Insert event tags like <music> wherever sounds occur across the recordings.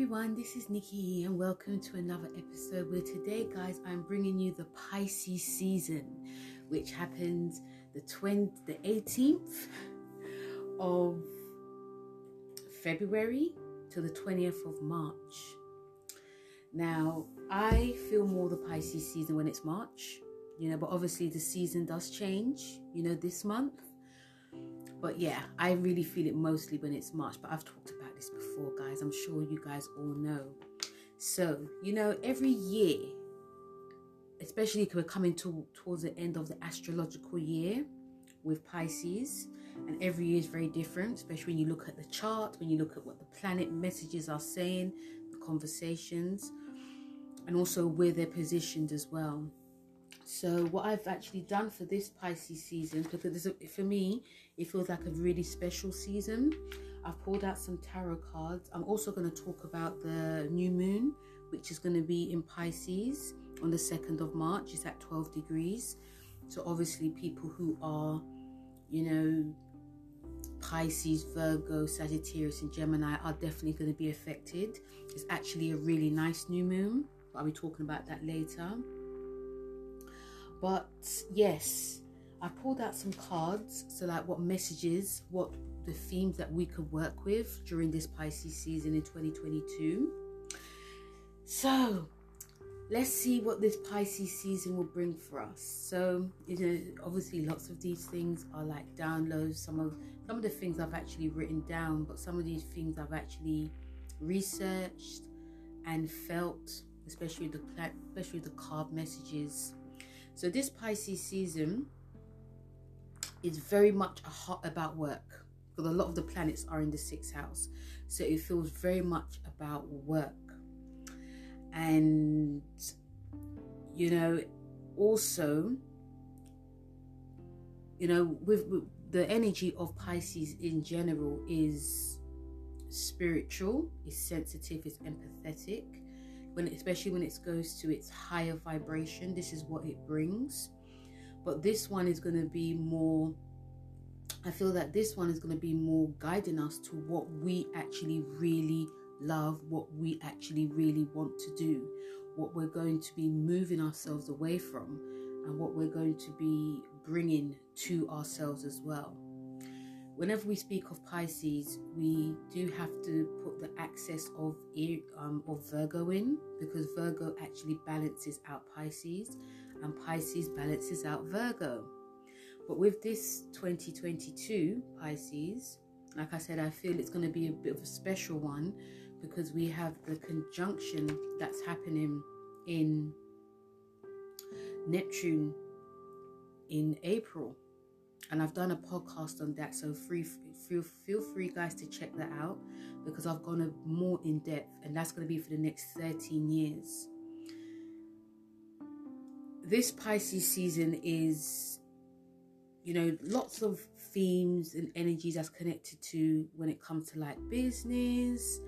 everyone, this is Nikki and welcome to another episode where today, guys, I'm bringing you the Pisces season, which happens the 20, the 18th of February to the 20th of March. Now, I feel more the Pisces season when it's March, you know, but obviously the season does change, you know, this month. But yeah, I really feel it mostly when it's March, but I've talked guys. I'm sure you guys all know. So, you know, every year, especially because we're coming to, towards the end of the astrological year with Pisces, and every year is very different, especially when you look at the chart, when you look at what the planet messages are saying, the conversations, and also where they're positioned as well. So what I've actually done for this Pisces season, because a, for me, it feels like a really special season. I've pulled out some tarot cards. I'm also going to talk about the new moon, which is going to be in Pisces on the 2nd of March. It's at 12 degrees. So obviously people who are, you know, Pisces, Virgo, Sagittarius, and Gemini are definitely going to be affected. It's actually a really nice new moon. I'll be talking about that later. But yes, I pulled out some cards. So, like, what messages, what the themes that we could work with during this Pisces season in 2022. So, let's see what this Pisces season will bring for us. So, you know, obviously, lots of these things are like downloads. Some of some of the things I've actually written down, but some of these things I've actually researched and felt, especially the especially the card messages. So, this Pisces season is very much a hot about work a lot of the planets are in the sixth house. So it feels very much about work. And, you know, also, you know, with, with the energy of Pisces in general is spiritual, is sensitive, is empathetic. When, especially when it goes to its higher vibration, this is what it brings. But this one is going to be more I feel that this one is going to be more guiding us to what we actually really love, what we actually really want to do, what we're going to be moving ourselves away from, and what we're going to be bringing to ourselves as well. Whenever we speak of Pisces, we do have to put the axis of um, of Virgo in because Virgo actually balances out Pisces, and Pisces balances out Virgo. But with this 2022 Pisces, like I said, I feel it's going to be a bit of a special one because we have the conjunction that's happening in Neptune in April. And I've done a podcast on that, so free, feel feel free, guys, to check that out because I've gone more in depth, and that's going to be for the next 13 years. This Pisces season is you know, lots of themes and energies that's connected to when it comes to like business.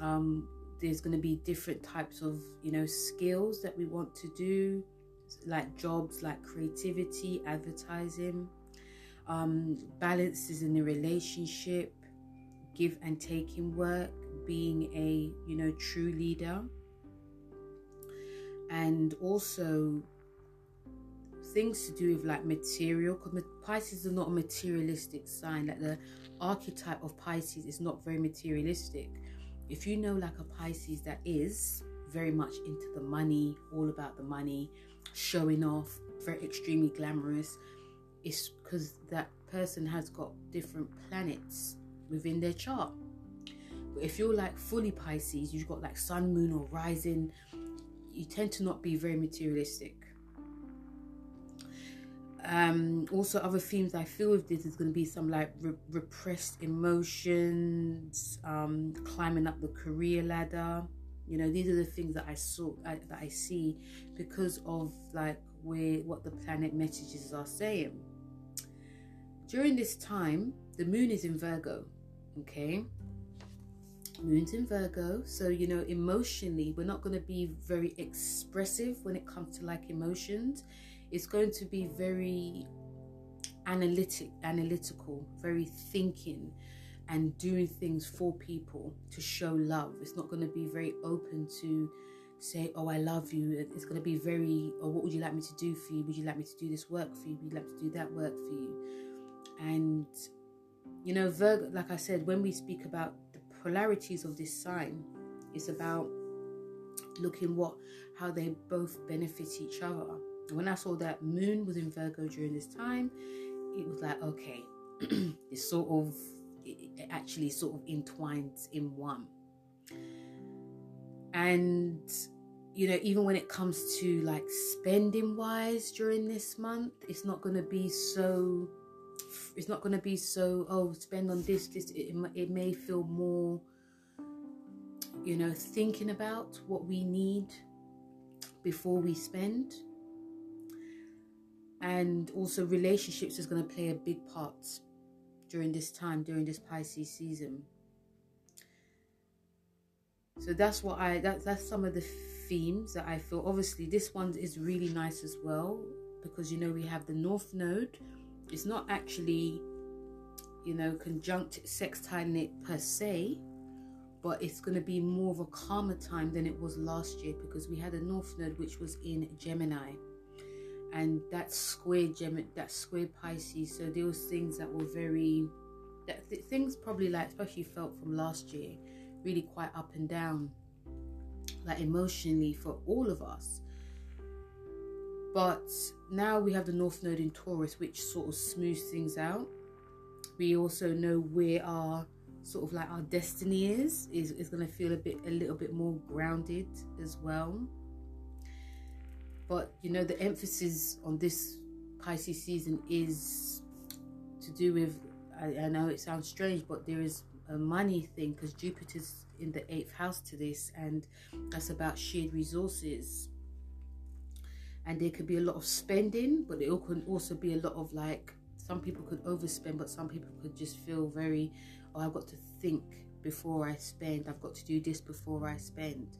Um, there's going to be different types of, you know, skills that we want to do, like jobs, like creativity, advertising, um, balances in the relationship, give and taking work, being a, you know, true leader. And also things to do with like material because Pisces is not a materialistic sign. Like the archetype of Pisces is not very materialistic. If you know like a Pisces that is very much into the money, all about the money, showing off, very extremely glamorous, it's because that person has got different planets within their chart. But if you're like fully Pisces, you've got like sun, moon, or rising, you tend to not be very materialistic um also other themes i feel with this is going to be some like re- repressed emotions um climbing up the career ladder. You know these are the things that i saw I, that i see because of like where what the planet messages are saying. During this time the moon is in virgo okay? Moon's in virgo so you know emotionally we're not going to be very expressive when it comes to like emotions it's going to be very analytic, analytical, very thinking. and doing things for people to show love. It's not going to be very open to say, Oh, I love you. It's going to be very, Oh, what would you like me to do for you? Would you like me to do this work for you? Would you like me to do that work for you? And, you know, Virgo, like I said, when we speak about the polarities of this sign, it's about looking what how they both benefit each other. When I saw that Moon was in Virgo during this time, it was like okay, <clears throat> it's sort of it actually sort of entwines in one. And you know, even when it comes to like spending wise during this month, it's not going to be so. It's not going to be so. Oh, spend on this. This. It, it may feel more you know, thinking about what we need before we spend. And also, relationships is going to play a big part during this time, during this Pisces season. So that's what I that that's some of the themes that I feel. Obviously, this one is really nice as well because you know we have the North Node. It's not actually, you know, conjunct sextiling it per se, but it's going to be more of a calmer time than it was last year because we had a north node which was in Gemini and that square Gem that square Pisces so was things that were very that th- things probably like especially felt from last year really quite up and down like emotionally for all of us. But now we have the north node in Taurus which sort of smooths things out. We also know where our sort of like our destiny is is, is going to feel a bit a little bit more grounded as well but you know the emphasis on this pisces season is to do with i, I know it sounds strange but there is a money thing because jupiter's in the eighth house to this and that's about shared resources and there could be a lot of spending but there can also be a lot of like some people could overspend but some people could just feel very oh, I've got to think before I spend, I've got to do this before I spend.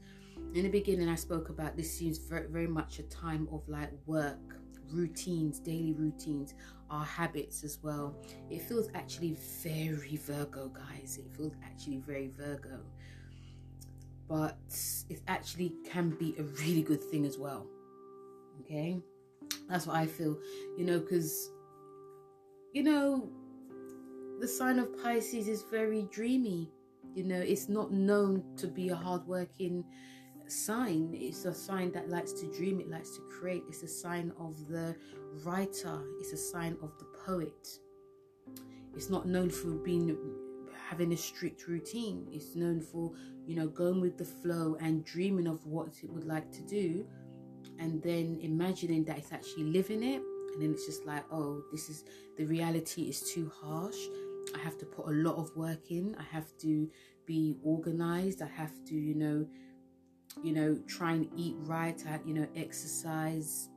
In the beginning, I spoke about this seems very, very much a time of like work, routines, daily routines, our habits as well. It feels actually very Virgo, guys. It feels actually very Virgo. But it actually can be a really good thing as well. Okay? That's what I feel, you know, because, you know, the sign of Pisces is very dreamy. You know, it's not known to be a hardworking sign. It's a sign that likes to dream, it likes to create. It's a sign of the writer, it's a sign of the poet. It's not known for being having a strict routine. It's known for, you know, going with the flow and dreaming of what it would like to do and then imagining that it's actually living it and then it's just like oh this is the reality is too harsh I have to put a lot of work in. I have to be organized. I have to, you know, you know, try and eat right. I, you know, exercise.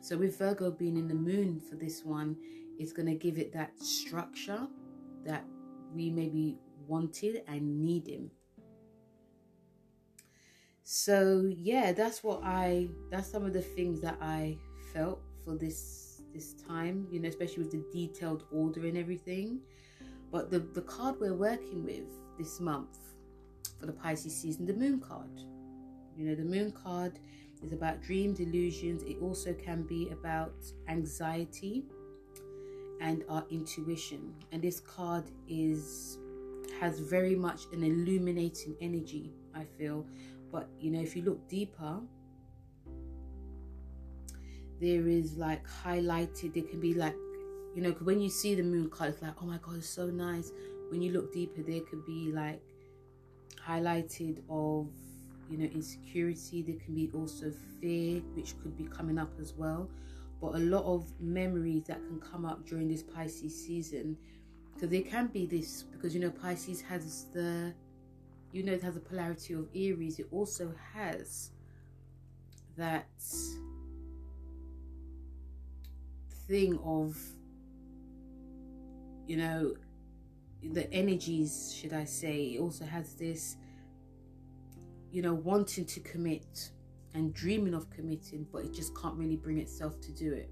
So with Virgo being in the moon for this one, it's going to give it that structure that we maybe wanted and needing. So yeah, that's what I that's some of the things that I felt for this this time, you know, especially with the detailed order and everything. But the, the card we're working with this month for the Pisces season, the moon card. You know, the moon card is about dreams, illusions. It also can be about anxiety and our intuition. And this card is has very much an illuminating energy, I feel. But you know, if you look deeper, there is like highlighted, there can be like you know, when you see the moon card, it's like, oh my god, it's so nice. When you look deeper, there could be like highlighted of you know insecurity. There can be also fear, which could be coming up as well. But a lot of memories that can come up during this Pisces season, because there can be this because you know Pisces has the, you know, it has a polarity of Aries. It also has that thing of you know, the energies, should I say, it also has this, you know, wanting to commit and dreaming of committing, but it just can't really bring itself to do it.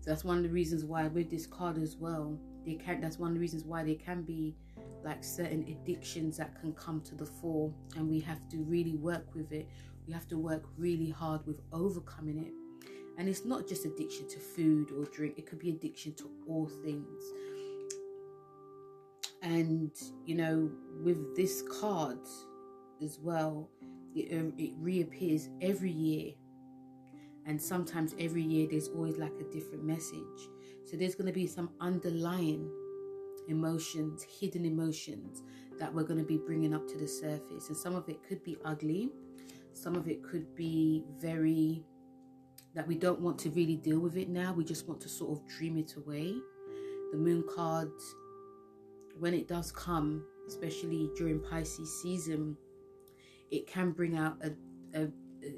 So that's one of the reasons why with this card as well, they can that's one of the reasons why there can be like certain addictions that can come to the fore and we have to really work with it. We have to work really hard with overcoming it. And it's not just addiction to food or drink it could be addiction to all things. And you know with this card as well it, um, it reappears every year. And sometimes every year there's always like a different message. So there's going to be some underlying emotions hidden emotions that we're going to be bringing up to the surface. And some of it could be ugly. Some of it could be very that we don't want to really deal with it now. We just want to sort of dream it away. The moon card when it does come especially during pisces season it can bring out a, a,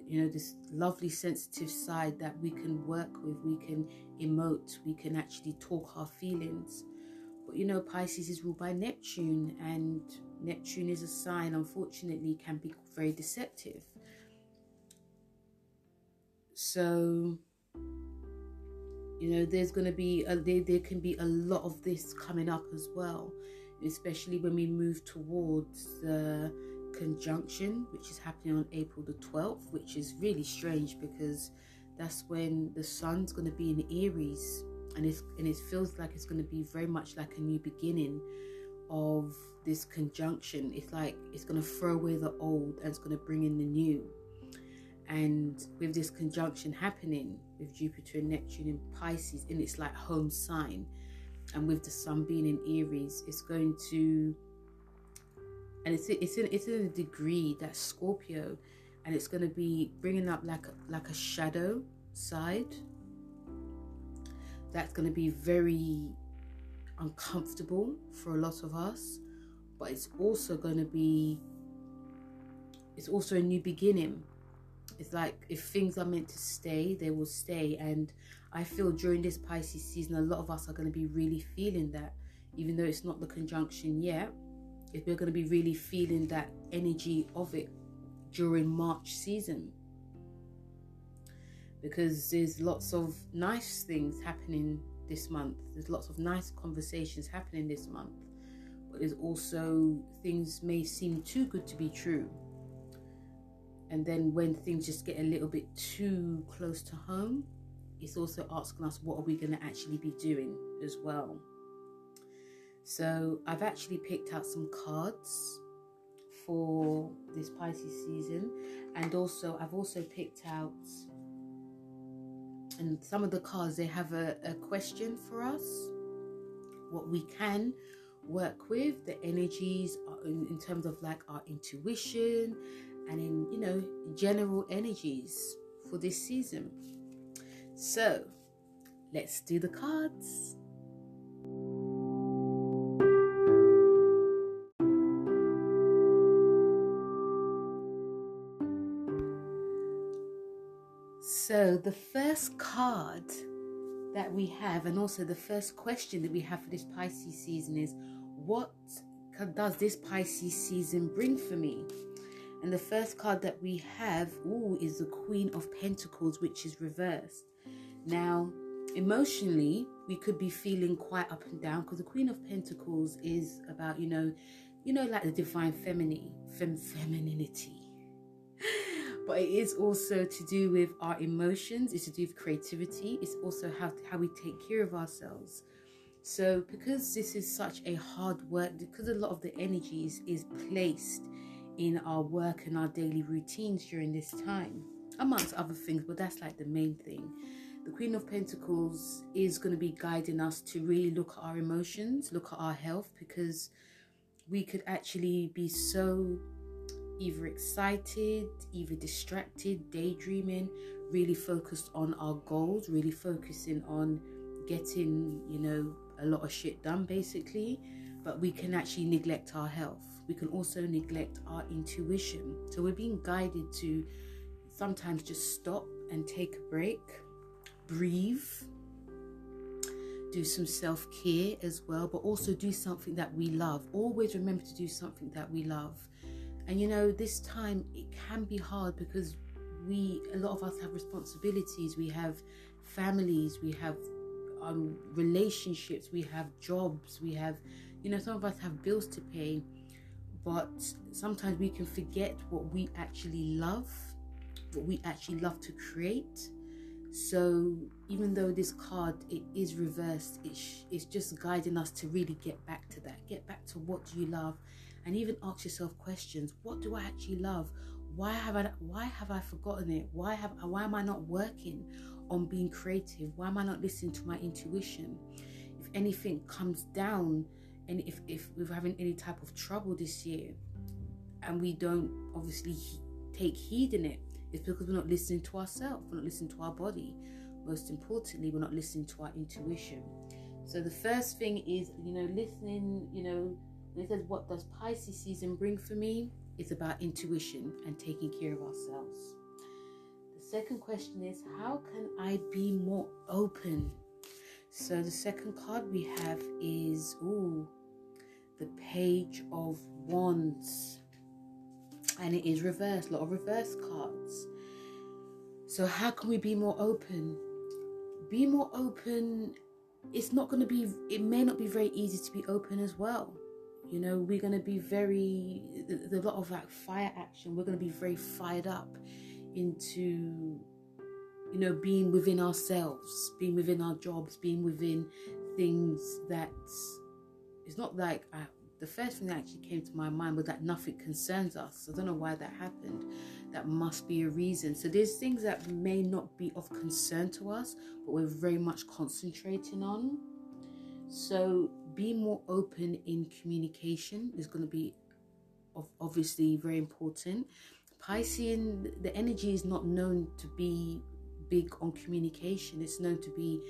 you know this lovely sensitive side that we can work with we can emote we can actually talk our feelings. But you know pisces is ruled by neptune and neptune is a sign unfortunately can be very deceptive. So you know there's going to be a, there, there can be a lot of this coming up as well especially when we move towards the conjunction, which is happening on April the 12th, which is really strange because that's when the sun's going to be in Aries, and it's and it feels like it's going to be very much like a new beginning of this conjunction. It's like it's going to throw away the old and it's going to bring in the new. And with this conjunction happening with Jupiter and Neptune in Pisces, in its like home sign, and with the sun being in Aries, it's going to and it's it's in it's in a degree that Scorpio, and it's going to be bringing up like like a shadow side. That's going to be very uncomfortable for a lot of us, but it's also going to be. It's also a new beginning. It's like if things are meant to stay, they will stay. And I feel during this Pisces season, a lot of us are going to be really feeling that, even though it's not the conjunction yet if we're going to be really feeling that energy of it during March season. Because there's lots of nice things happening this month. There's lots of nice conversations happening this month. But there's also things may seem too good to be true. And then when things just get a little bit too close to home, it's also asking us what are we going to actually be doing as well. So I've actually picked out some cards for this Pisces season, and also I've also picked out and some of the cards they have a, a question for us. What we can work with the energies in, in terms of like our intuition and in you know general energies for this season. So let's do the cards So, the first card that we have, and also the first question that we have for this Pisces season is what does this Pisces season bring for me? And the first card that we have ooh, is the Queen of Pentacles, which is reversed. Now, emotionally, we could be feeling quite up and down because the Queen of Pentacles is about, you know, you know, like the divine fem- femininity but it is also to do with our emotions it's to do with creativity it's also how, how we take care of ourselves. So because this is such a hard work because a lot of the energies is placed in our work and our daily routines during this time amongst other things but that's like the main thing. The queen of pentacles is going to be guiding us to really look at our emotions look at our health because we could actually be so either excited, either distracted, daydreaming, really focused on our goals, really focusing on getting, you know, a lot of shit done basically. But we can actually neglect our health. We can also neglect our intuition. So we're being guided to sometimes just stop and take a break, breathe, do some self care as well, but also do something that we love. Always remember to do something that we love and you know, this time it can be hard because we, a lot of us have responsibilities, we have families, we have um, relationships, we have jobs, we have, you know, some of us have bills to pay, but sometimes we can forget what we actually love, what we actually love to create. So even though this card it is reversed, it's, it's just guiding us to really get back to that, get back to what you love, and even ask yourself questions: What do I actually love? Why have I why have I forgotten it? Why have why am I not working on being creative? Why am I not listening to my intuition? If anything comes down, and if if we're having any type of trouble this year, and we don't obviously take heed in it, it's because we're not listening to ourselves. We're not listening to our body. Most importantly, we're not listening to our intuition. So the first thing is, you know, listening. You know, when it says, "What does Pisces season bring for me?" It's about intuition and taking care of ourselves. The second question is, how can I be more open? So the second card we have is, ooh, the Page of Wands. And it is reversed, a lot of reverse cards. So how can we be more open? Be more open. It's not going to be, it may not be very easy to be open as well you know, we're going to be very, a lot of like fire action. We're going to be very fired up into, you know, being within ourselves, being within our jobs, being within things that it's not like I, the first thing that actually came to my mind was that nothing concerns us. I don't know why that happened. That must be a reason. So there's things that may not be of concern to us, but we're very much concentrating on. So be more open in communication is going to be obviously very important. Piscean, the energy is not known to be big on communication. It's known to be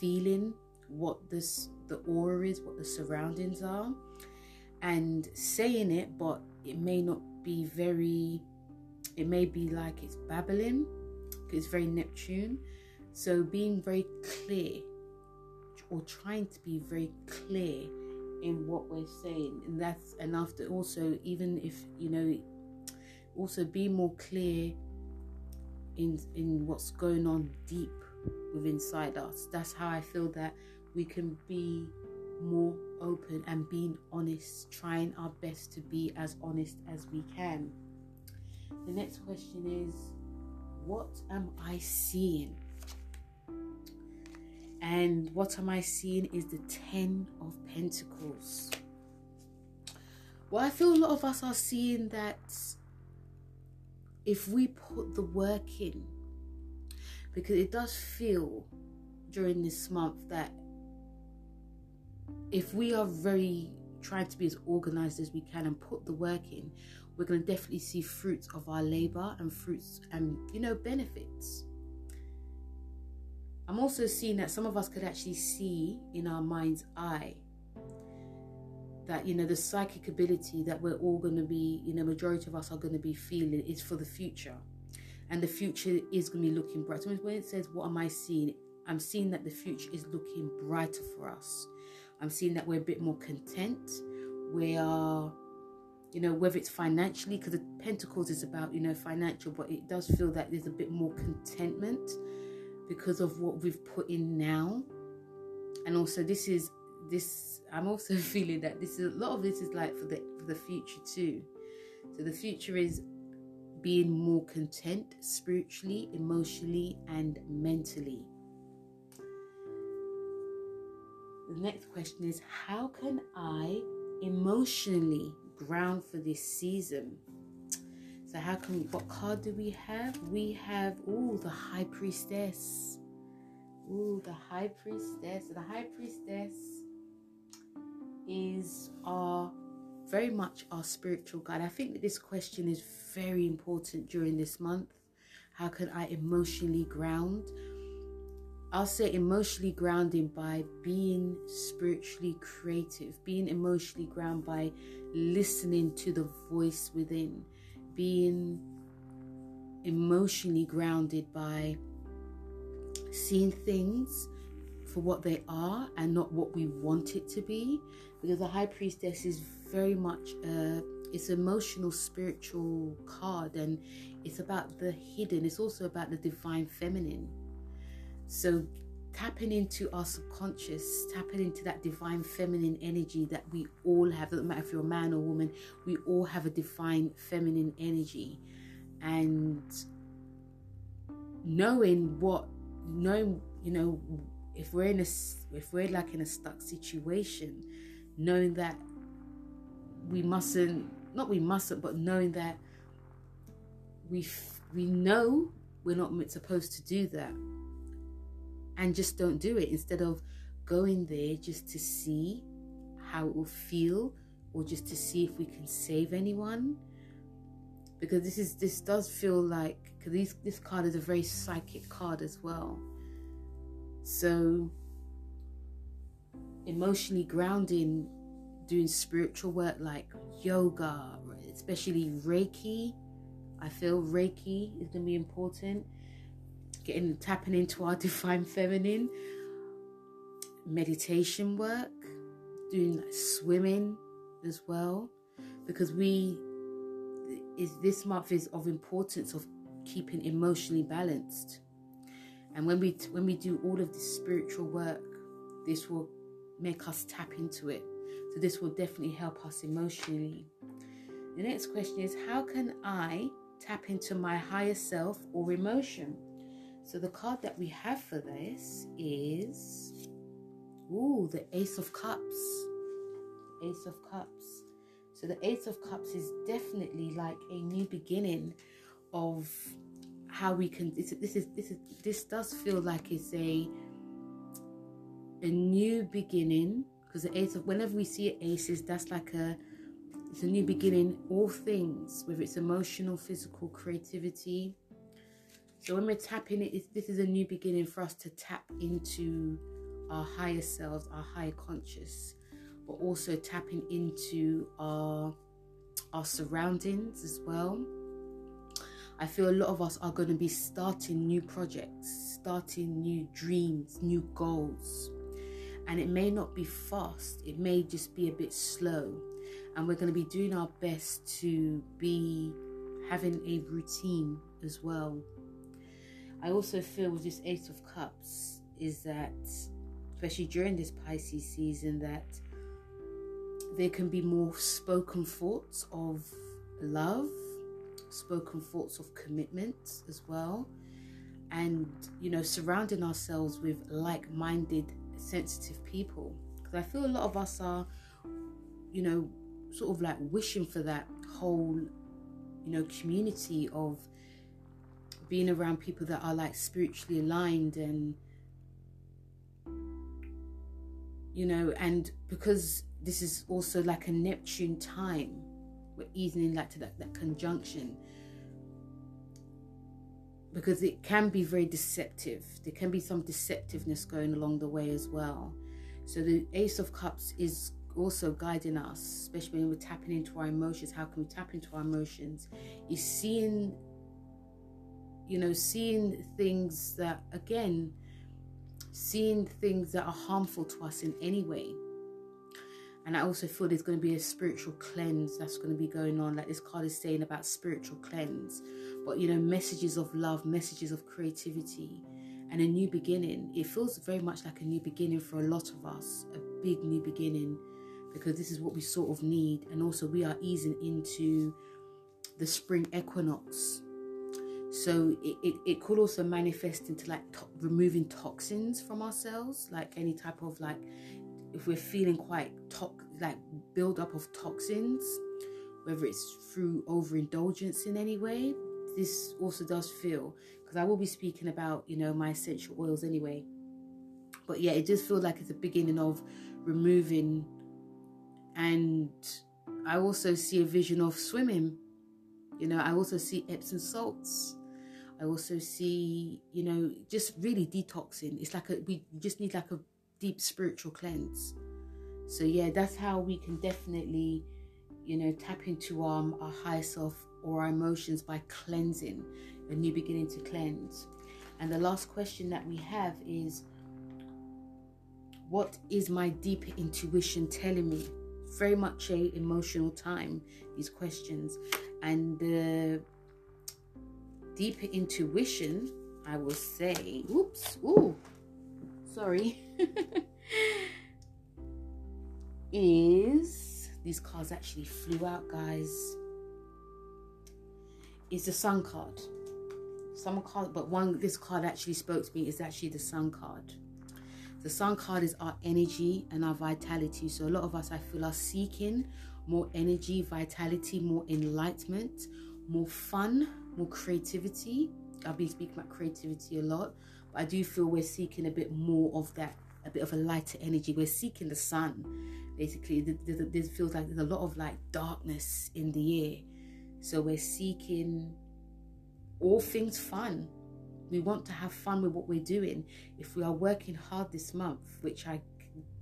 feeling what this the aura is, what the surroundings are, and saying it, but it may not be very. It may be like it's babbling. It's very Neptune. So being very clear or trying to be very clear in what we're saying. And that's enough to also even if you know also be more clear in in what's going on deep within inside us that's how i feel that we can be more open and being honest trying our best to be as honest as we can. The next question is what am i seeing and what am I seeing is the Ten of Pentacles. Well, I feel a lot of us are seeing that if we put the work in, because it does feel during this month that if we are very trying to be as organized as we can and put the work in, we're going to definitely see fruits of our labor and fruits and, you know, benefits. I'm also seeing that some of us could actually see in our mind's eye that you know the psychic ability that we're all going to be you know majority of us are going to be feeling is for the future. And the future is going to be looking bright. So when it says what am i seeing? I'm seeing that the future is looking brighter for us. I'm seeing that we're a bit more content. We are you know whether it's financially because the pentacles is about you know financial but it does feel that there's a bit more contentment because of what we've put in now. And also this is this i'm also <laughs> feeling that this is a lot of this is like for the for the future too. So the future is being more content spiritually emotionally and mentally. The next question is how can i emotionally ground for this season so how can we, what card do we have? We have oh the High Priestess. Ooh, the High Priestess. The High Priestess is our very much our spiritual guide. I think that this question is very important during this month. How can I emotionally ground? I'll say emotionally grounding by being spiritually creative, being emotionally grounded by listening to the voice within, being emotionally grounded by seeing things for what they are and not what we want it to be. Because the high priestess is very much a it's emotional spiritual card and it's about the hidden. It's also about the divine feminine. So tapping into our subconscious, tapping into that divine feminine energy that we all have. Doesn't matter if you're a man or woman, we all have a divine feminine energy, and knowing what, knowing you know, if we're in a, if we're like in a stuck situation, knowing that we mustn't, not we mustn't, but knowing that we we know we're not supposed to do that and just don't do it. Instead of going there just to see how it will feel or just to see if we can save anyone. Because this is this does feel like because this this card is a very psychic card as well. So emotionally grounding doing spiritual work like yoga especially reiki. I feel reiki is going to be important getting tapping into our divine feminine, meditation work, doing like swimming as well, because we is this month is of importance of keeping emotionally balanced. And when we when we do all of this spiritual work, this will make us tap into it. So this will definitely help us emotionally. The next question is how can I tap into my higher self or emotion? So the card that we have for this is ooh, the Ace of Cups. Ace of Cups. So the Ace of Cups is definitely like a new beginning of how we can this, this is this is this does feel like it's a a new beginning because the ace of whenever we see aces that's like a it's a new beginning all things whether it's emotional physical creativity so when we're tapping it, this is a new beginning for us to tap into our higher selves, our higher conscious, but also tapping into our our surroundings as well. I feel a lot of us are going to be starting new projects, starting new dreams, new goals. And it may not be fast, it may just be a bit slow. And we're going to be doing our best to be having a routine as well I also feel with this Ace of Cups is that, especially during this Pisces season, that there can be more spoken thoughts of love, spoken thoughts of commitment as well, and you know, surrounding ourselves with like minded, sensitive people. Because I feel a lot of us are, you know, sort of like wishing for that whole, you know, community of being around people that are like spiritually aligned and you know and because this is also like a neptune time we're easing in like to that, that conjunction. Because it can be very deceptive. There can be some deceptiveness going along the way as well. So the ace of cups is also guiding us especially when we're tapping into our emotions. How can we tap into our emotions? Is seeing you know, seeing things that, again, seeing things that are harmful to us in any way. And I also feel there's going to be a spiritual cleanse that's going to be going on, like this card is saying about spiritual cleanse. But, you know, messages of love, messages of creativity, and a new beginning. It feels very much like a new beginning for a lot of us, a big new beginning, because this is what we sort of need. And also, we are easing into the spring equinox so it, it, it could also manifest into like to- removing toxins from ourselves like any type of like if we're feeling quite to- like build up of toxins whether it's through overindulgence in any way this also does feel because i will be speaking about you know my essential oils anyway but yeah it just feels like it's a beginning of removing and i also see a vision of swimming you know, I also see Epsom salts. I also see, you know, just really detoxing. It's like a we just need like a deep spiritual cleanse. So yeah, that's how we can definitely, you know, tap into um, our higher self or our emotions by cleansing, a new beginning to cleanse. And the last question that we have is what is my deep intuition telling me? Very much a emotional time, these questions and the deeper intuition, I will say, oops, ooh, sorry, <laughs> is these cards actually flew out, guys. Is the Sun card. Some card, but one this card actually spoke to me is actually the Sun card. The Sun card is our energy and our vitality. So a lot of us, I feel, are seeking more energy, vitality, more enlightenment, more fun, more creativity. I've been speaking about creativity a lot, but I do feel we're seeking a bit more of that, a bit of a lighter energy. We're seeking the sun. Basically, This feels like there's a lot of like darkness in the air. So we're seeking all things fun. We want to have fun with what we're doing. If we are working hard this month, which I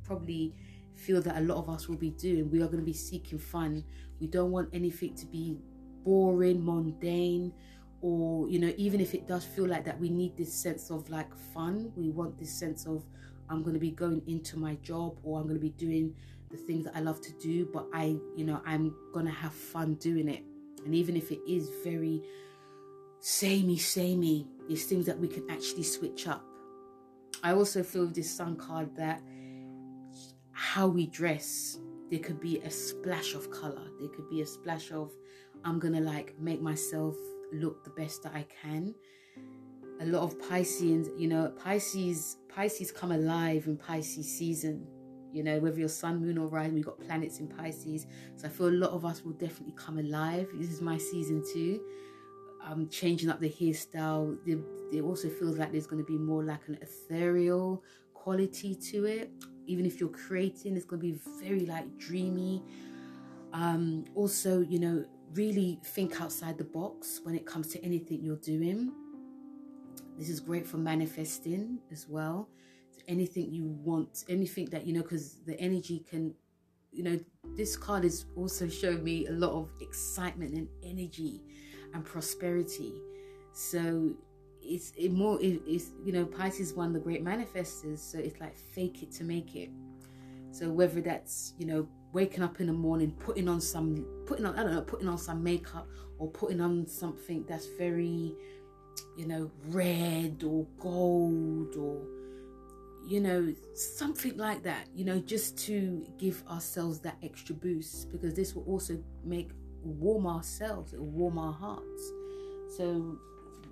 probably feel that a lot of us will be doing, we are going to be seeking fun. We don't want anything to be boring, mundane, or you know, even if it does feel like that, we need this sense of like fun. We want this sense of I'm going to be going into my job or I'm going to be doing the things that I love to do, but I, you know, I'm going to have fun doing it. And even if it is very samey, samey, there's things that we can actually switch up. I also feel with this sun card that how we dress, there could be a splash of color. There could be a splash of, I'm gonna like make myself look the best that I can. A lot of Pisceans, you know, Pisces, Pisces come alive in Pisces season. You know, whether you're sun, moon, or rising, we've got planets in Pisces. So I feel a lot of us will definitely come alive. This is my season too I'm changing up the hairstyle. It, also feels like there's going to be more like an ethereal quality to it. Even if you're creating, it's going to be very like dreamy. Um, also, you know, really think outside the box when it comes to anything you're doing. This is great for manifesting as well. Anything you want, anything that you know, because the energy can, you know, this card is also showing me a lot of excitement and energy and prosperity. So it's it more it, it's you know Pisces one of the great manifestors. So it's like fake it to make it. So whether that's you know waking up in the morning, putting on some putting on I don't know putting on some makeup or putting on something that's very you know red or gold or you know something like that you know just to give ourselves that extra boost because this will also make warm ourselves, it will warm our hearts. So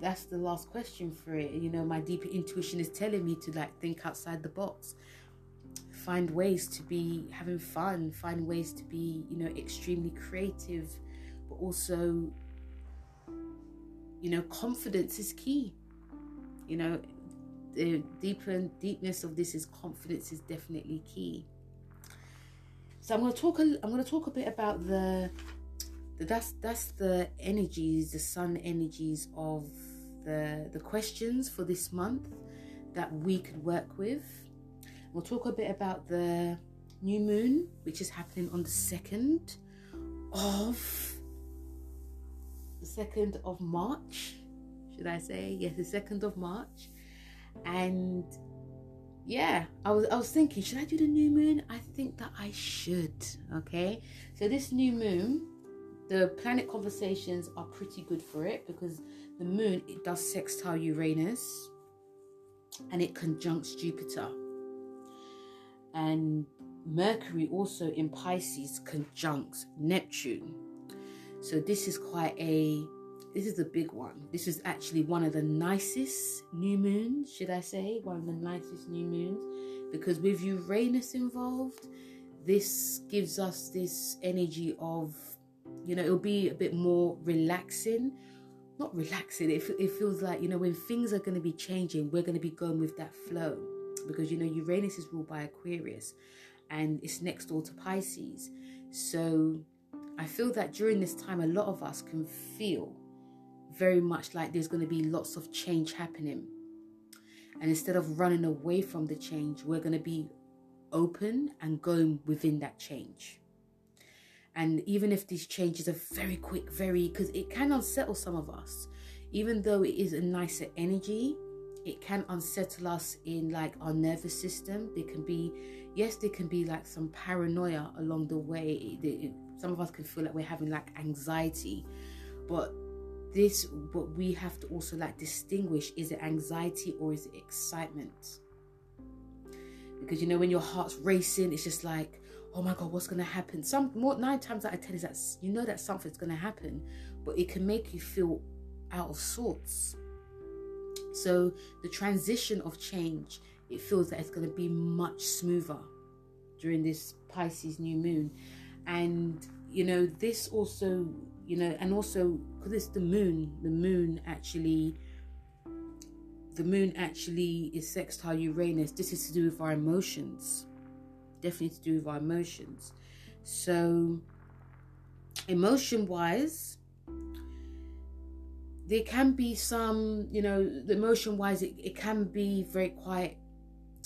that's the last question for it. You know, my deeper intuition is telling me to like think outside the box, find ways to be having fun, find ways to be, you know, extremely creative, but also, you know, confidence is key. You know, the deeper deepness of this is confidence is definitely key. So I'm going to talk. A, I'm going to talk a bit about the that's that's the energies the sun energies of the the questions for this month that we could work with we'll talk a bit about the new moon which is happening on the 2nd of the 2nd of march should i say? Yes the 2nd of march. And yeah i was i was thinking should i do the new moon? I think that i should okay? So this new moon the planet conversations are pretty good for it because the moon it does sextile Uranus and it conjuncts Jupiter. And Mercury also in Pisces conjuncts Neptune. So this is quite a this is a big one. This is actually one of the nicest new moons, should I say? One of the nicest new moons because with Uranus involved, this gives us this energy of you know it'll be a bit more relaxing not relaxing it, it feels like you know when things are going to be changing we're going to be going with that flow because you know uranus is ruled by aquarius and it's next door to pisces. So i feel that during this time a lot of us can feel very much like there's going to be lots of change happening. And instead of running away from the change we're going to be open and going within that change. And even if these changes are very quick, very, because it can unsettle some of us, even though it is a nicer energy, it can unsettle us in like our nervous system. There can be, yes, there can be like some paranoia along the way. It, it, some of us can feel like we're having like anxiety, but this, what we have to also like distinguish is it anxiety or is it excitement? because you know when your heart's racing, it's just like, oh my god, what's gonna happen? Some more nine times out of ten is that you know that something's gonna happen, but it can make you feel out of sorts. So the transition of change, it feels that it's gonna be much smoother during this Pisces new moon, and you know this also, you know, and also because it's the moon, the moon actually the moon actually is sextile Uranus. This is to do with our emotions. Definitely to do with our emotions. So, emotion wise, there can be some, you know, the emotion wise, it, it can be very quiet.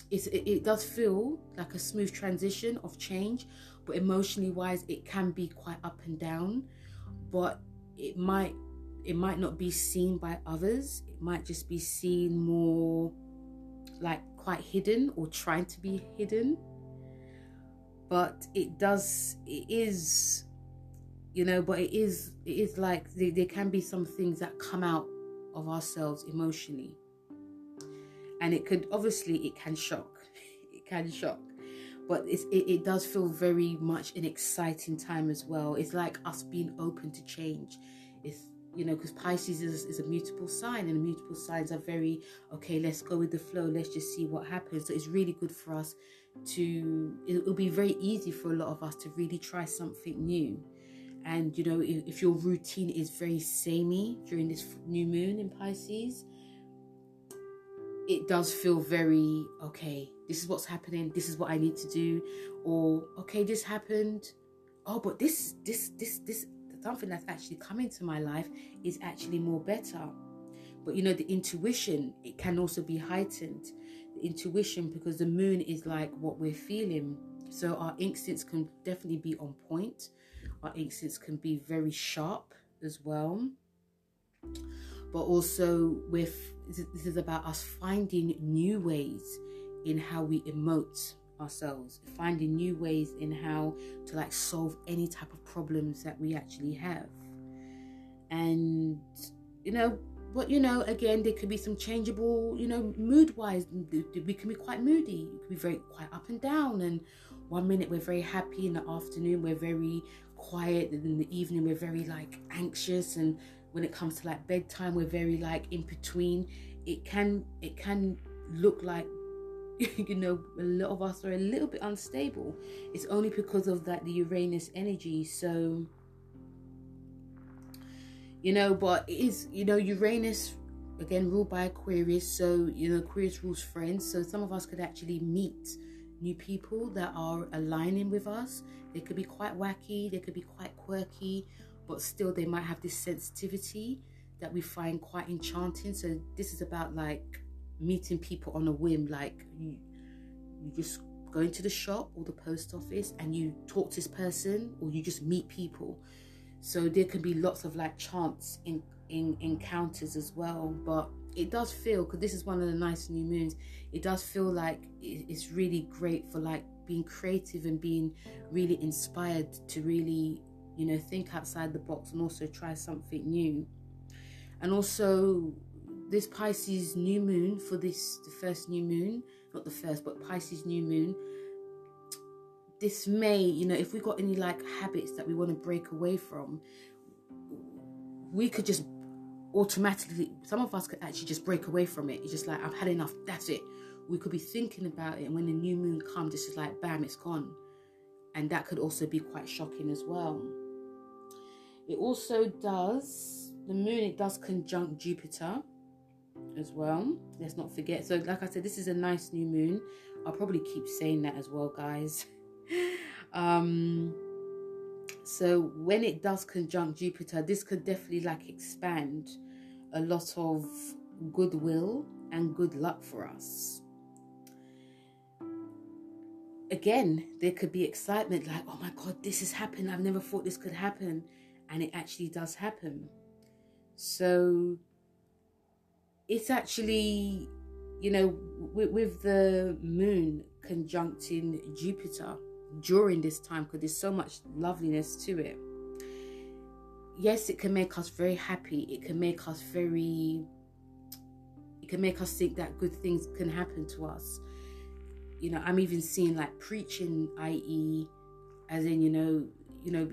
It's, it, it does feel like a smooth transition of change, but emotionally wise, it can be quite up and down. But it might it might not be seen by others. It might just be seen more like quite hidden or trying to be hidden. But it does, it is, you know, but it is, it is like there, there can be some things that come out of ourselves emotionally. And it could, obviously, it can shock. <laughs> it can shock but it, it does feel very much an exciting time as well. It's like us being open to change. It's you know, because Pisces is, is, a mutable sign, and mutable signs are very okay. Let's go with the flow. Let's just see what happens. So it's really good for us to. It'll be very easy for a lot of us to really try something new. And you know, if, your routine is very samey during this new moon in Pisces, it does feel very okay. This is what's happening. This is what I need to do. Or okay, this happened. Oh, but this, this, this, this something that's actually come into my life is actually more better. But you know, the intuition, it can also be heightened. The intuition, because the moon is like what we're feeling. So our instincts can definitely be on point. Our instincts can be very sharp as well. But also, with this is about us finding new ways in how we emote ourselves, finding new ways in how to like solve any type of problems that we actually have. And you know, but you know, again, there could be some changeable, you know, mood wise. We can be quite moody. We can be very quite up and down. And one minute we're very happy, in the afternoon we're very quiet, in the evening we're very like anxious. And when it comes to like bedtime, we're very like in between. It can it can look like <laughs> you know a lot of us are a little bit unstable it's only because of that the uranus energy so you know but it is you know uranus again ruled by aquarius so you know aquarius rules friends so some of us could actually meet new people that are aligning with us. They could be quite wacky they could be quite quirky but still they might have this sensitivity that we find quite enchanting. So this is about like meeting people on a whim like you you just go into the shop or the post office and you talk to this person or you just meet people. So there can be lots of like chance in, in encounters as well but it does feel because this is one of the nice new moons it does feel like it's really great for like being creative and being really inspired to really you know think outside the box and also try something new and also this Pisces new moon for this the first new moon, not the first, but Pisces new moon. This may, you know, if we got any like habits that we want to break away from, we could just automatically. Some of us could actually just break away from it. It's just like I've had enough. That's it. We could be thinking about it, and when the new moon comes, it's just like bam, it's gone, and that could also be quite shocking as well. It also does the moon. It does conjunct Jupiter as well. Let's not forget. So, like I said, this is a nice new moon. I'll probably keep saying that as well, guys. <laughs> um, so when it does conjunct Jupiter, this could definitely like expand a lot of goodwill and good luck for us. Again, there could be excitement like, oh my god, this has happened. I've never thought this could happen. And it actually does happen. So it's actually, you know, with, with the moon conjuncting Jupiter during this time because there's so much loveliness to it. Yes, it can make us very happy. It can make us very, it can make us think that good things can happen to us. you know, I'm even seeing like preaching, i.e., as in, you know, you know,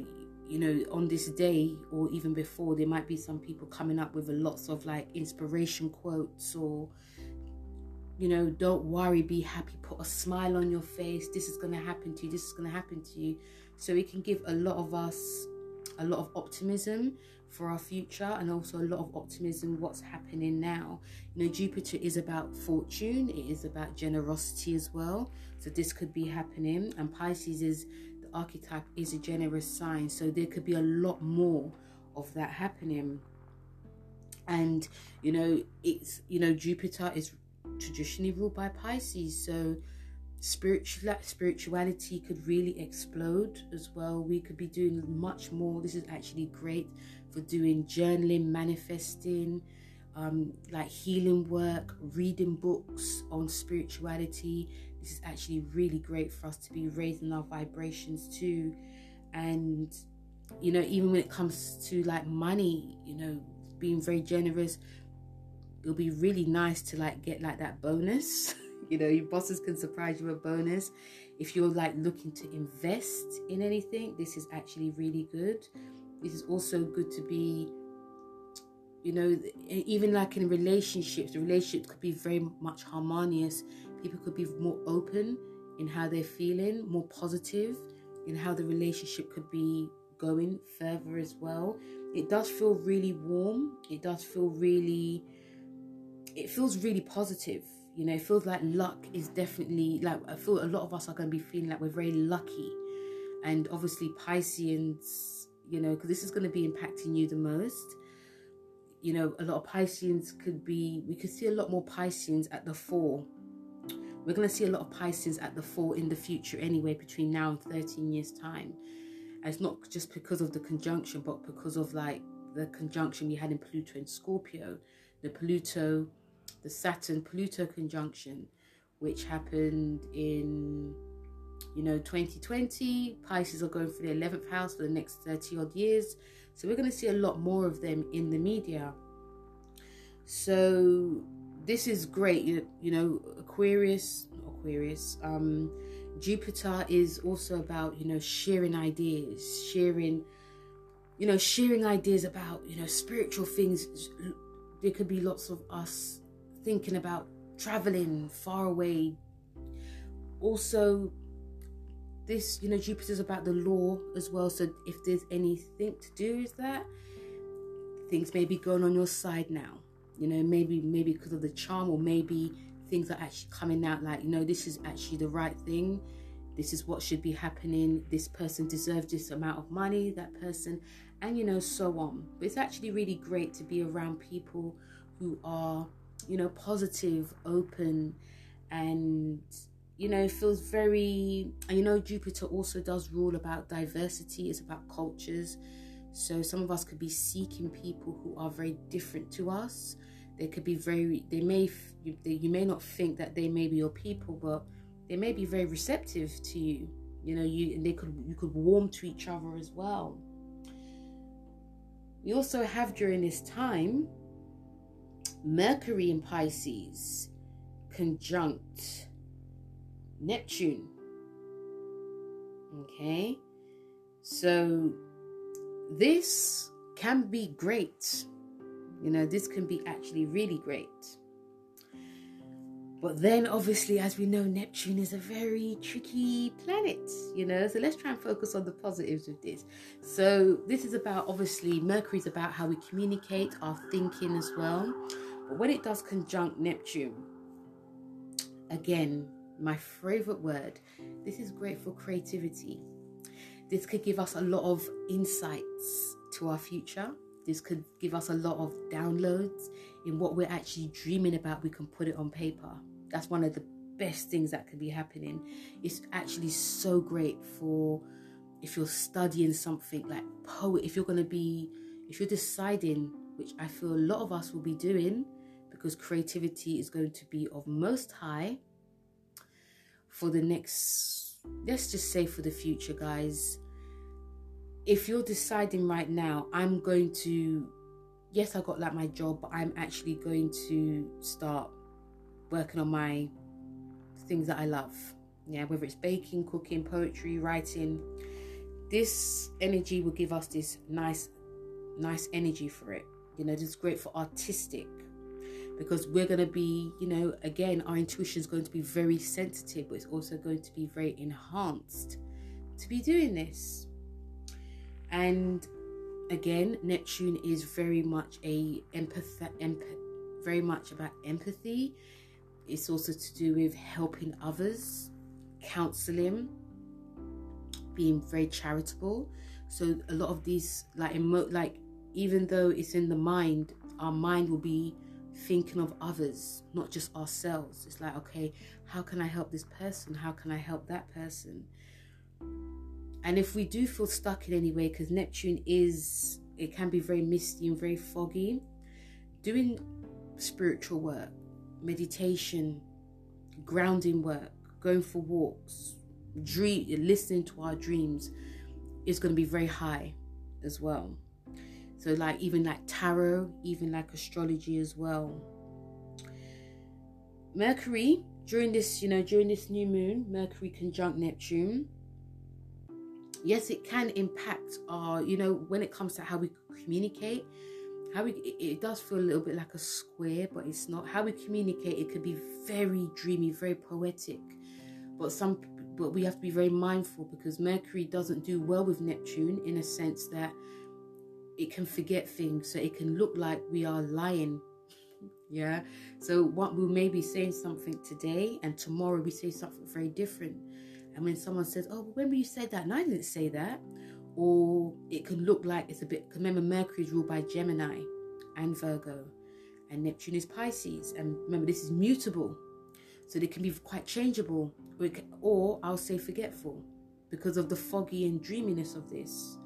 you know, on this day or even before, there might be some people coming up with lots of like inspiration quotes or, you know, don't worry, be happy, put a smile on your face. This is going to happen to you. This is going to happen to you. So it can give a lot of us a lot of optimism for our future and also a lot of optimism what's happening now. You know, Jupiter is about fortune, it is about generosity as well. So this could be happening. And Pisces is the archetype is a generous sign. So there could be a lot more of that happening. And you know, it's you know, Jupiter is traditionally ruled by Pisces. So spiritual spirituality could really explode as well. We could be doing much more. This is actually great for doing journaling manifesting um, like healing work reading books on spirituality. This is actually really great for us to be raising our vibrations too. And you know even when it comes to like money you know being very generous it'll be really nice to like get like that bonus <laughs> you know your bosses can surprise you with a bonus. If you're like looking to invest in anything this is actually really good. This is also good to be you know even like in relationships the relationship could be very much harmonious. People could be more open in how they're feeling more positive in how the relationship could be going further as well. It does feel really warm. It does feel really it feels really positive you know, it feels like luck is definitely like I feel a lot of us are going to be feeling like we're very lucky, and obviously Pisceans, you know, because this is going to be impacting you the most. You know, a lot of Pisceans could be. We could see a lot more Pisceans at the fore. We're going to see a lot of Pisceans at the fore in the future anyway, between now and 13 years' time. And it's not just because of the conjunction, but because of like the conjunction we had in Pluto and Scorpio. The Pluto the Saturn Pluto conjunction, which happened in you know 2020. Pisces are going for the 11th house for the next 30 odd years. So we're going to see a lot more of them in the media. So this is great. You, you know, Aquarius, Aquarius, um, Jupiter is also about, you know, sharing ideas, sharing, you know, sharing ideas about, you know, spiritual things. There could be lots of us thinking about traveling far away. Also, this, you know, Jupiter's about the law as well. So if there's anything to do with that, things may be going on your side now. You know, maybe maybe because of the charm, or maybe things are actually coming out like, you know, this is actually the right thing. This is what should be happening. This person deserves this amount of money, that person, and you know, so on. But it's actually really great to be around people who are you know, positive, open, and you know, feels very. And you know, Jupiter also does rule about diversity. It's about cultures. So some of us could be seeking people who are very different to us. They could be very. They may. You, they, you may not think that they may be your people, but they may be very receptive to you. You know, you and they could you could warm to each other as well. We also have during this time Mercury in Pisces conjunct Neptune. Okay, so this can be great. You know, this can be actually really great. But then, obviously, as we know, Neptune is a very tricky planet, you know. So let's try and focus on the positives of this. So, this is about obviously, Mercury is about how we communicate, our thinking as well. But when it does conjunct Neptune, again, my favorite word, this is great for creativity. This could give us a lot of insights to our future. This could give us a lot of downloads in what we're actually dreaming about. We can put it on paper. That's one of the best things that could be happening. It's actually so great for if you're studying something like poet, if you're going to be, if you're deciding, which I feel a lot of us will be doing, because creativity is going to be of most high for the next, let's just say for the future, guys. If you're deciding right now, I'm going to, yes, I got like my job, but I'm actually going to start working on my things that I love. Yeah, whether it's baking, cooking, poetry, writing, this energy will give us this nice, nice energy for it. You know, this is great for artistic because we're going to be, you know, again, our intuition is going to be very sensitive, but it's also going to be very enhanced to be doing this. And again, Neptune is very much a empath, empath very much about empathy. It's also to do with helping others, counseling, being very charitable. So a lot of these, like emo- like even though it's in the mind, our mind will be thinking of others, not just ourselves. It's like, okay, how can I help this person? How can I help that person? And if we do feel stuck in any way, because Neptune is, it can be very misty and very foggy, doing spiritual work, meditation, grounding work, going for walks, dream, listening to our dreams is going to be very high as well. So, like, even like tarot, even like astrology as well. Mercury, during this, you know, during this new moon, Mercury conjunct Neptune. Yes, it can impact our, you know, when it comes to how we communicate, how we it, it does feel a little bit like a square but it's not how we communicate it could be very dreamy very poetic but some but we have to be very mindful because mercury doesn't do well with neptune in a sense that it can forget things so it can look like we are lying yeah so what we may be saying something today and tomorrow we say something very different and when someone says oh remember you said that and i didn't say that or it can look like it's a bit. Remember, Mercury is ruled by Gemini and Virgo, and Neptune is Pisces. And remember, this is mutable, so they can be quite changeable, or, or I'll say forgetful because of the foggy and dreaminess of this.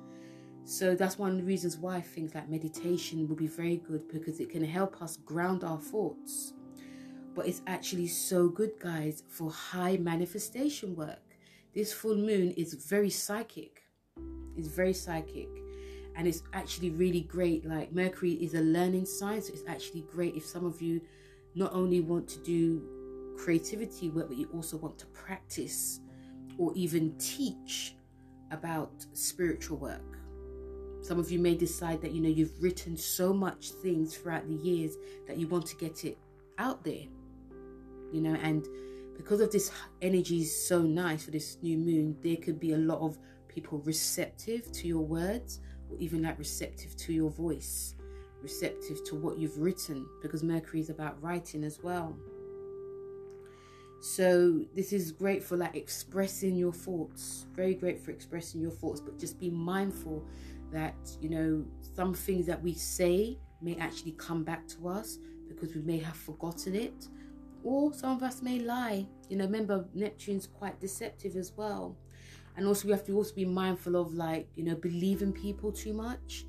So that's one of the reasons why things like meditation will be very good because it can help us ground our thoughts. But it's actually so good, guys, for high manifestation work. This full moon is very psychic. It's very psychic. And it's actually really great. Like Mercury is a learning sign, so it's actually great if some of you not only want to do creativity work, but you also want to practice or even teach about spiritual work. Some of you may decide that you know you've written so much things throughout the years that you want to get it out there. You know, and because of this energy is so nice for this new moon, there could be a lot of people receptive to your words or even like receptive to your voice, receptive to what you've written because Mercury is about writing as well. So this is great for like expressing your thoughts. Very great for expressing your thoughts, but just be mindful that you know some things that we say may actually come back to us because we may have forgotten it. Or some of us may lie. You know remember neptune's quite deceptive as well. And also we have to also be mindful of like you know believing people too much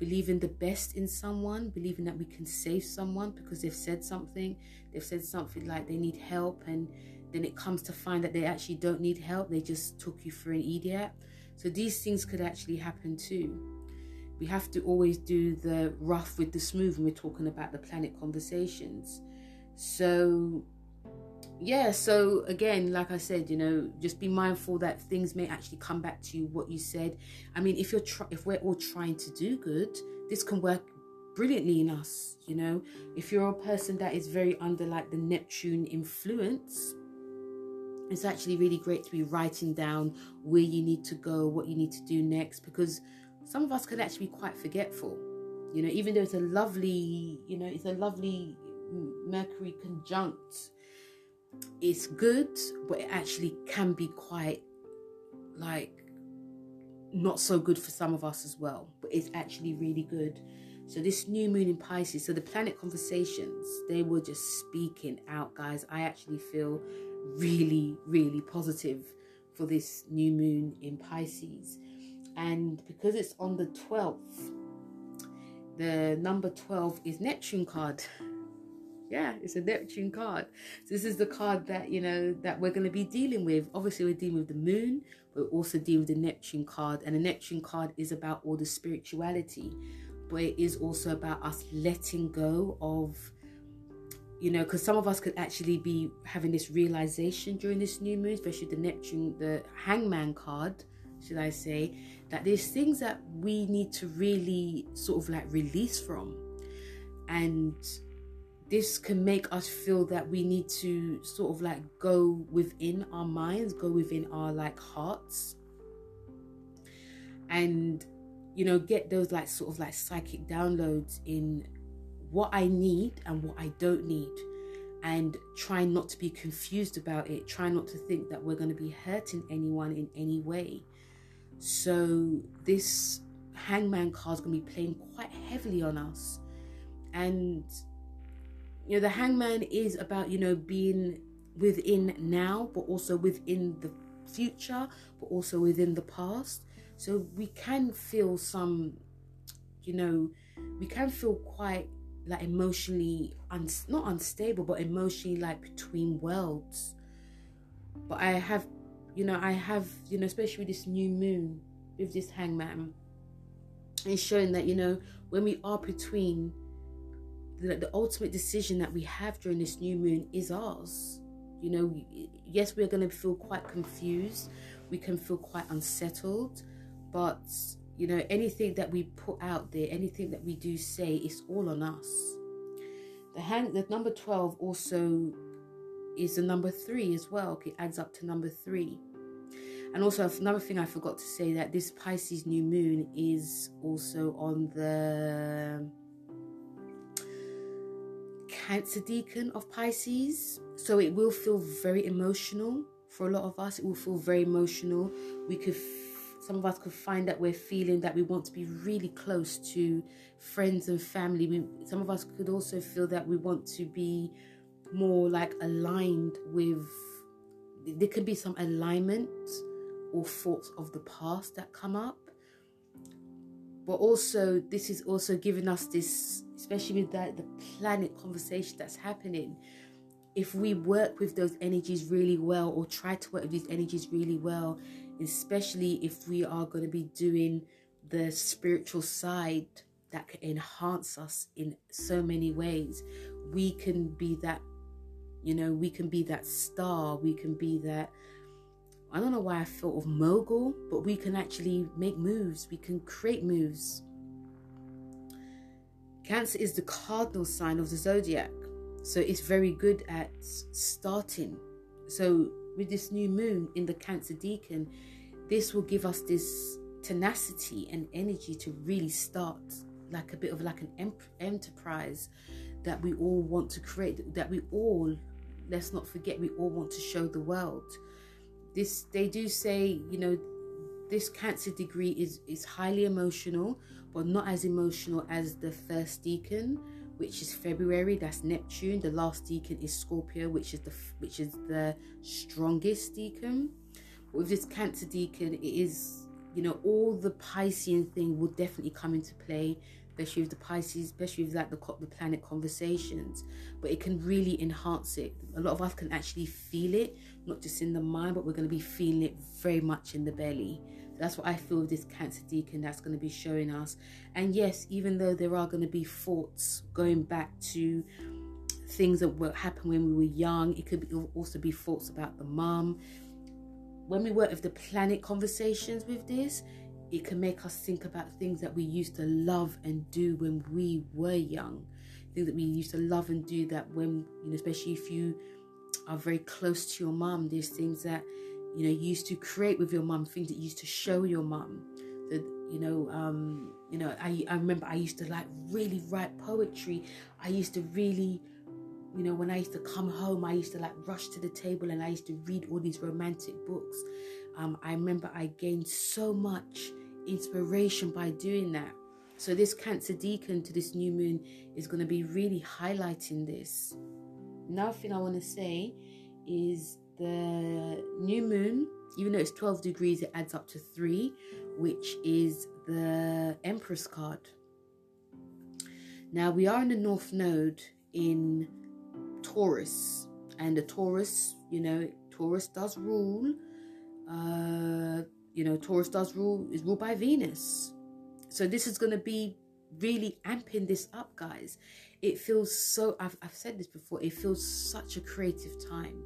believing the best in someone believing that we can save someone because they've said something. They've said something like they need help and then it comes to find that they actually don't need help. They just took you for an idiot so these things could actually happen too. We have to always do the rough with the smooth when we're talking about the planet conversations. So yeah so again like i said you know just be mindful that things may actually come back to you what you said. I mean if you're try- if we're all trying to do good this can work brilliantly in us you know. If you're a person that is very under like the neptune influence it's actually really great to be writing down where you need to go what you need to do next because some of us can actually be quite forgetful you know even though it's a lovely you know it's a lovely mercury conjunct it's good, but it actually can be quite like not so good for some of us as well. But it's actually really good. So this new moon in Pisces, so the planet conversations, they were just speaking out, guys. I actually feel really, really positive for this new moon in Pisces. And because it's on the 12th, the number 12 is Neptune card. yeah, it's a Neptune card. So this is the card that, you know, that we're going to be dealing with. Obviously, we're dealing with the moon, but we're also dealing with the Neptune card. And the Neptune card is about all the spirituality, but it is also about us letting go of you know, because some of us could actually be having this realization during this new moon, especially the Neptune, the Hangman card, should I say, that there's things that we need to really sort of like release from. And this can make us feel that we need to sort of like go within our minds, go within our like hearts, and you know, get those like sort of like psychic downloads in what I need and what I don't need. And try not to be confused about it. Try not to think that we're going to be hurting anyone in any way. So, this hangman card is going to be playing quite heavily on us. And, you know, the hangman is about, you know, being within now, but also within the future, but also within the past. So, we can feel some, you know, we can feel quite like emotionally un- not unstable but emotionally like between worlds. But i have you know i have you know especially with this new moon with this hangman it's showing that you know when we are between the, the ultimate decision that we have during this new moon is ours. You know yes we're going to feel quite confused. We can feel quite unsettled but you know anything that we put out there anything that we do say is all on us. The hang the number 12 also is the number three as well. It adds up to number three. And also another thing i forgot to say that this pisces new moon is also on the cancer decan of pisces. So it will feel very emotional for a lot of us. It will feel very emotional. We could some of us could find that we're feeling that we want to be really close to friends and family. We, some of us could also feel that we want to be more like aligned with, there could be some alignment or thoughts of the past that come up. But also, this is also giving us this, especially with that, the planet conversation that's happening. If we work with those energies really well, or try to work with these energies really well, especially if we are going to be doing the spiritual side that can enhance us in so many ways. We can be that, you know, we can be that star, we can be that. I don't know why I thought of mogul, but we can actually make moves, we can create moves. Cancer is the cardinal sign of the zodiac, so it's very good at starting. So with this new moon in the Cancer decan, this will give us this tenacity and energy to really start like a bit of like an em- enterprise that we all want to create that we all let's not forget we all want to show the world. This they do say you know this cancer degree is is highly emotional but not as emotional as the first decan which is February. That's Neptune. The last decan is Scorpio, which is the which is the strongest decan. But with this Cancer decan, it is you know all the Piscean thing will definitely come into play, especially with the Pisces, especially with like the the planet conversations. But it can really enhance it. A lot of us can actually feel it, not just in the mind, but we're going to be feeling it very much in the belly. That's what I feel with this Cancer decan that's going to be showing us. And yes, even though there are going to be thoughts going back to things that were happened when we were young, it could be, also be thoughts about the mum. When we work with the planet conversations with this, it can make us think about things that we used to love and do when we were young. Things that we used to love and do that when, you know, especially if you are very close to your mum, there's things that you know you used to create with your mum things that you used to show your mum that you know um you know I, I remember i used to like really write poetry. I used to really you know when i used to come home i used to like rush to the table and i used to read all these romantic books. Um i remember i gained so much inspiration by doing that. So this cancer decan to this new moon is going to be really highlighting this. Another thing i want to say is the new moon, even though it's 12 degrees, it adds up to three, which is the Empress card. Now we are in the North Node in Taurus, and the Taurus, you know, Taurus does rule. Uh, you know, Taurus does rule is ruled by Venus. So this is going to be really amping this up, guys. It feels so, I've, I've said this before, it feels such a creative time,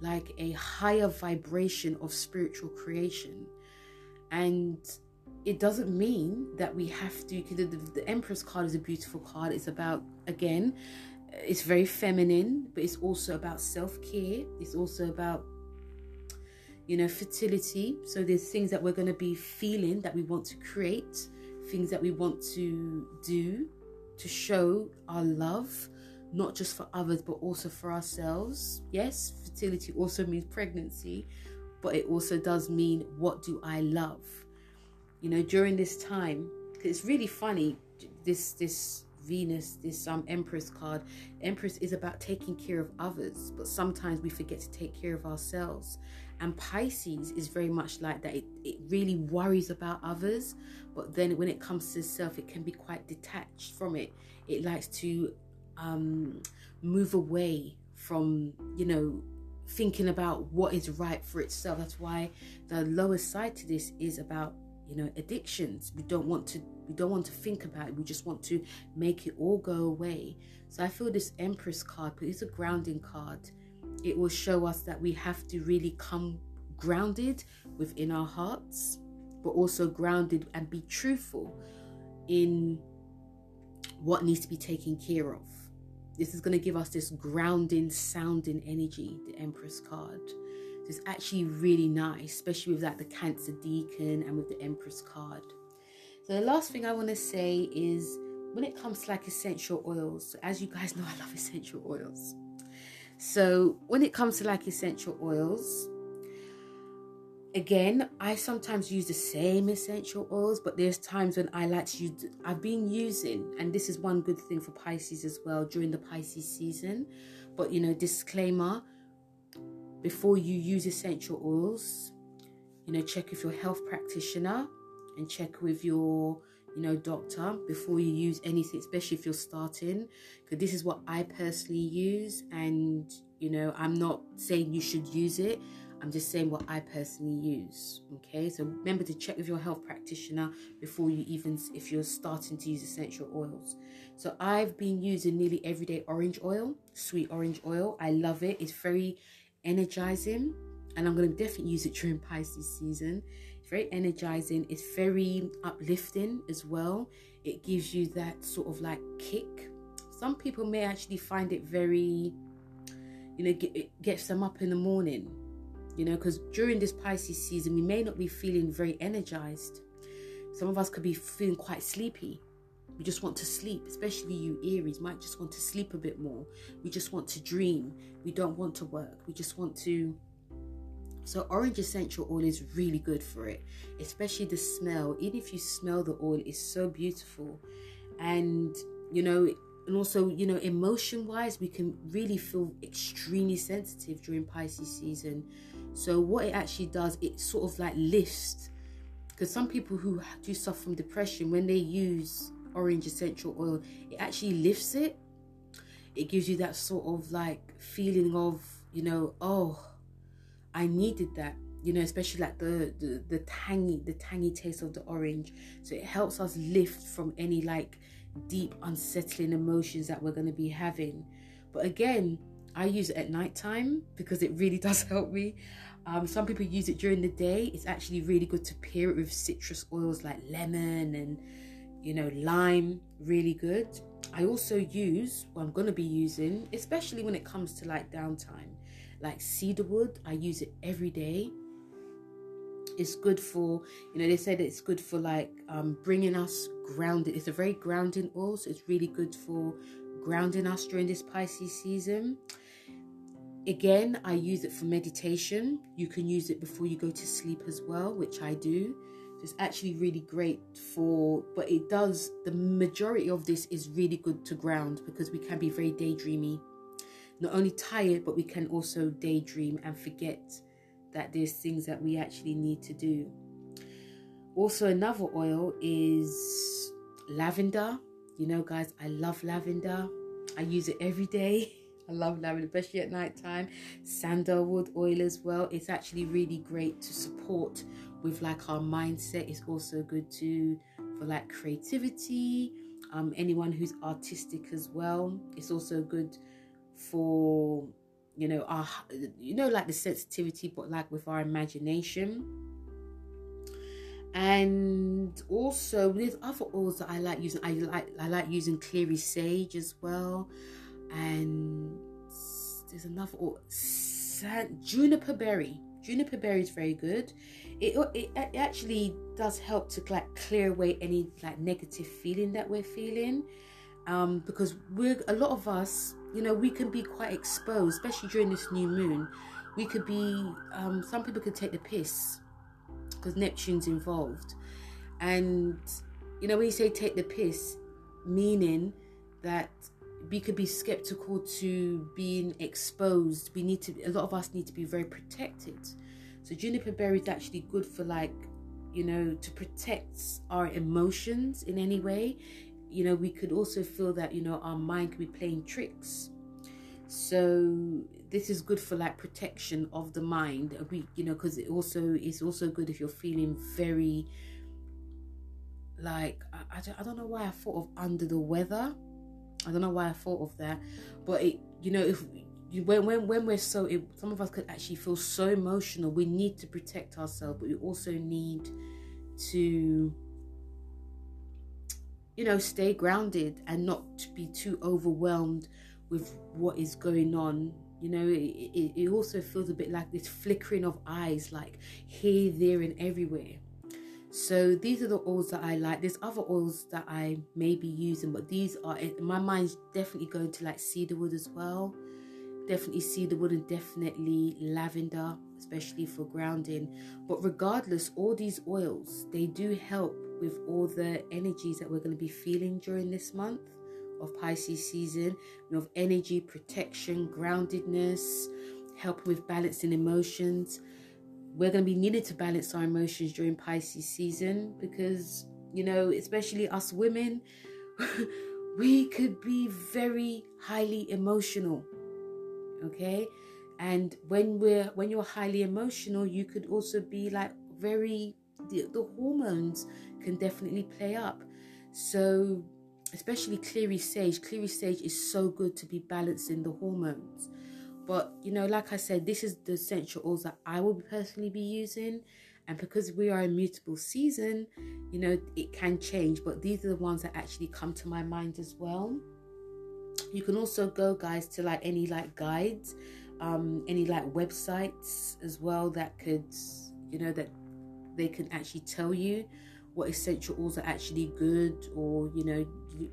like a higher vibration of spiritual creation. And it doesn't mean that we have to, the, the, Empress card is a beautiful card. It's about, again, it's very feminine, but it's also about self care. It's also about you know, fertility. So there's things that we're going to be feeling that we want to create, things that we want to do to show our love, not just for others, but also for ourselves. Yes, fertility also means pregnancy, but it also does mean what do I love? You know, during this time, it's really funny. This this Venus, this um Empress card. Empress is about taking care of others, but sometimes we forget to take care of ourselves. And Pisces is very much like that. It, it really worries about others, but then when it comes to self, it can be quite detached from it. It likes to um, move away from, you know, thinking about what is right for itself. That's why the lower side to this is about, you know, addictions. We don't want to we don't want to think about it. We just want to make it all go away. So I feel this Empress card, but it's a grounding card it will show us that we have to really come grounded within our hearts, but also grounded and be truthful in what needs to be taken care of. This is going to give us this grounding, sounding energy, the Empress card. So it's actually really nice, especially with like the Cancer decan and with the Empress card. So the last thing I want to say is when it comes to like essential oils, as you guys <laughs> know, I love essential oils. So when it comes to like essential oils, again, I sometimes use the same essential oils, but there's times when I like to use. I've been using, and this is one good thing for Pisces as well during the Pisces season. But you know, disclaimer: before you use essential oils, you know, check with your health practitioner and check with your you know, doctor before you use anything, especially if you're starting. Because this is what I personally use, and you know, I'm not saying you should use it. I'm just saying what I personally use. Okay, so remember to check with your health practitioner before you even, if you're starting to use essential oils. So I've been using nearly everyday orange oil, sweet orange oil. I love it. It's very energizing, and I'm to definitely use it during Pisces season It's very energizing. It's very uplifting as well. It gives you that sort of like kick. Some people may actually find it very, you know, get, it gets them up in the morning, you know, because during this Pisces season, we may not be feeling very energized. Some of us could be feeling quite sleepy. We just want to sleep, especially you Aries might just want to sleep a bit more. We just want to dream. We don't want to work. We just want to so orange essential oil is really good for it, especially the smell. Even if you smell the oil, it's so beautiful. And you know, and also, you know, emotion wise, we can really feel extremely sensitive during Pisces season. So what it actually does, it sort of like lifts because some people who do suffer from depression, when they use orange essential oil, it actually lifts it. It gives you that sort of like feeling of, you know, oh, I needed that, you know, especially like the, the the tangy, the tangy taste of the orange. So it helps us lift from any like deep, unsettling emotions that we're gonna be having. But again, I use it at night time because it really <laughs> does help me. Um, some people use it during the day. It's actually really good to pair it with citrus oils like lemon and you know lime. Really good. I also use, I'm gonna be using, especially when it comes to like downtime like cedarwood. I use it every day. It's good for, you know, they said it's good for like um, bringing us grounded. It's a very grounding oil, so it's really good for grounding us during this Pisces season. Again, I use it for meditation. You can use it before you go to sleep as well, which I do. it's actually really great for, but it does, the majority of this is really good to ground because we can be very daydreamy not only tired, but we can also daydream and forget that there's things that we actually need to do. Also, another oil is lavender. You know, guys, I love lavender. I use it every day. <laughs> I love lavender, especially at night time. Sandalwood oil as well. It's actually really great to support with like our mindset. It's also good to for like creativity. um, anyone who's artistic as well. It's also good for you know our you know like the sensitivity, but like with our imagination. And also with other oils that I like using, I like I like using clary sage as well, and there's another oil, juniper berry. Juniper berry is very good. It, it, it actually does help to like clear away any like negative feeling that we're feeling um, because we're a lot of us you know we can be quite exposed especially during this new moon we could be um, some people could take the piss because neptune's involved and you know when you say take the piss meaning that we could be skeptical to being exposed. We need to a lot of us need to be very protected. So juniper berry is actually good for like you know to protect our emotions in any way. You know we could also feel that you know our mind could be playing tricks. So this is good for like protection of the mind. We you know because it also is also good if you're feeling very like I, I, I don't know why i thought of under the weather i don't know why i thought of that but it you know if when when when we're so it, some of us could actually feel so emotional we need to protect ourselves but we also need to you know stay grounded and not be too overwhelmed with what is going on. You know it, it, it also feels a bit like this flickering of eyes like here there and everywhere so these are the oils that I like. There's other oils that I may be using, but these are my mind's definitely going to like cedarwood as well definitely cedarwood and definitely lavender, especially for grounding. But regardless, all these oils they do help with all the energies that we're going to be feeling during this month of Pisces season of energy, protection, groundedness, helping with balancing emotions. We're going to be needed to balance our emotions during Pisces season because, you know, especially us women, <laughs> we could be very highly emotional okay? And when we're when you're highly emotional you could also be like very the, the hormones can definitely play up. So especially clary sage clary sage is so good to be balancing the hormones but you know like i said this is the essential oils that i will personally be using. And because we are a mutable season you know it can change. But these are the ones that actually come to my mind as well. You can also go guys to like any like guides um any like websites as well that could you know that they can actually tell you what essential oils are actually good or you know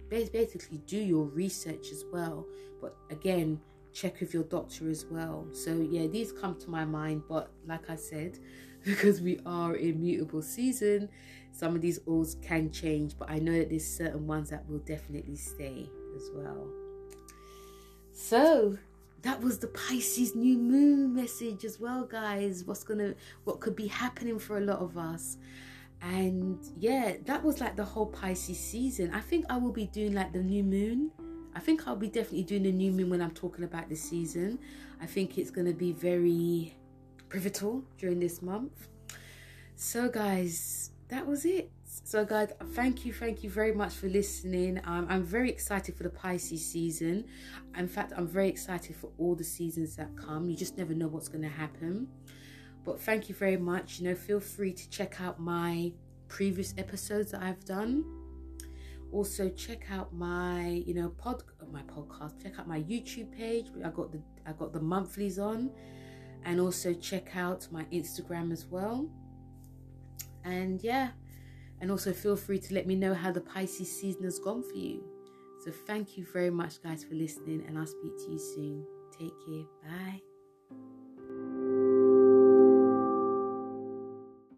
basically do your research as well. But again check with your doctor as well so yeah these come to my mind but like i said <laughs> because we are in mutable season some of these oils can change but i know that there's certain ones that will definitely stay as well so that was the Pisces new moon message as well, guys. What's gonna what could be happening for a lot of us. And yeah, that was like the whole Pisces season. I think I will be doing like the new moon. I think I'll be definitely doing the new moon when I'm talking about the season. I think it's going to be very pivotal during this month. So, guys, that was it. So, guys, thank you, thank you very much for listening. Um, I'm very excited for the Pisces season. In fact, I'm very excited for all the seasons that come. You just never know what's going to happen. But thank you very much. You know, feel free to check out my previous episodes that I've done. Also, check out my, you know, pod, my podcast. Check out my YouTube page. I got the I got the monthlies on, and also check out my Instagram as well. And yeah and also feel free to let me know how the Pisces season has gone for you. So thank you very much, guys, for listening, and I'll speak to you soon. Take care. Bye.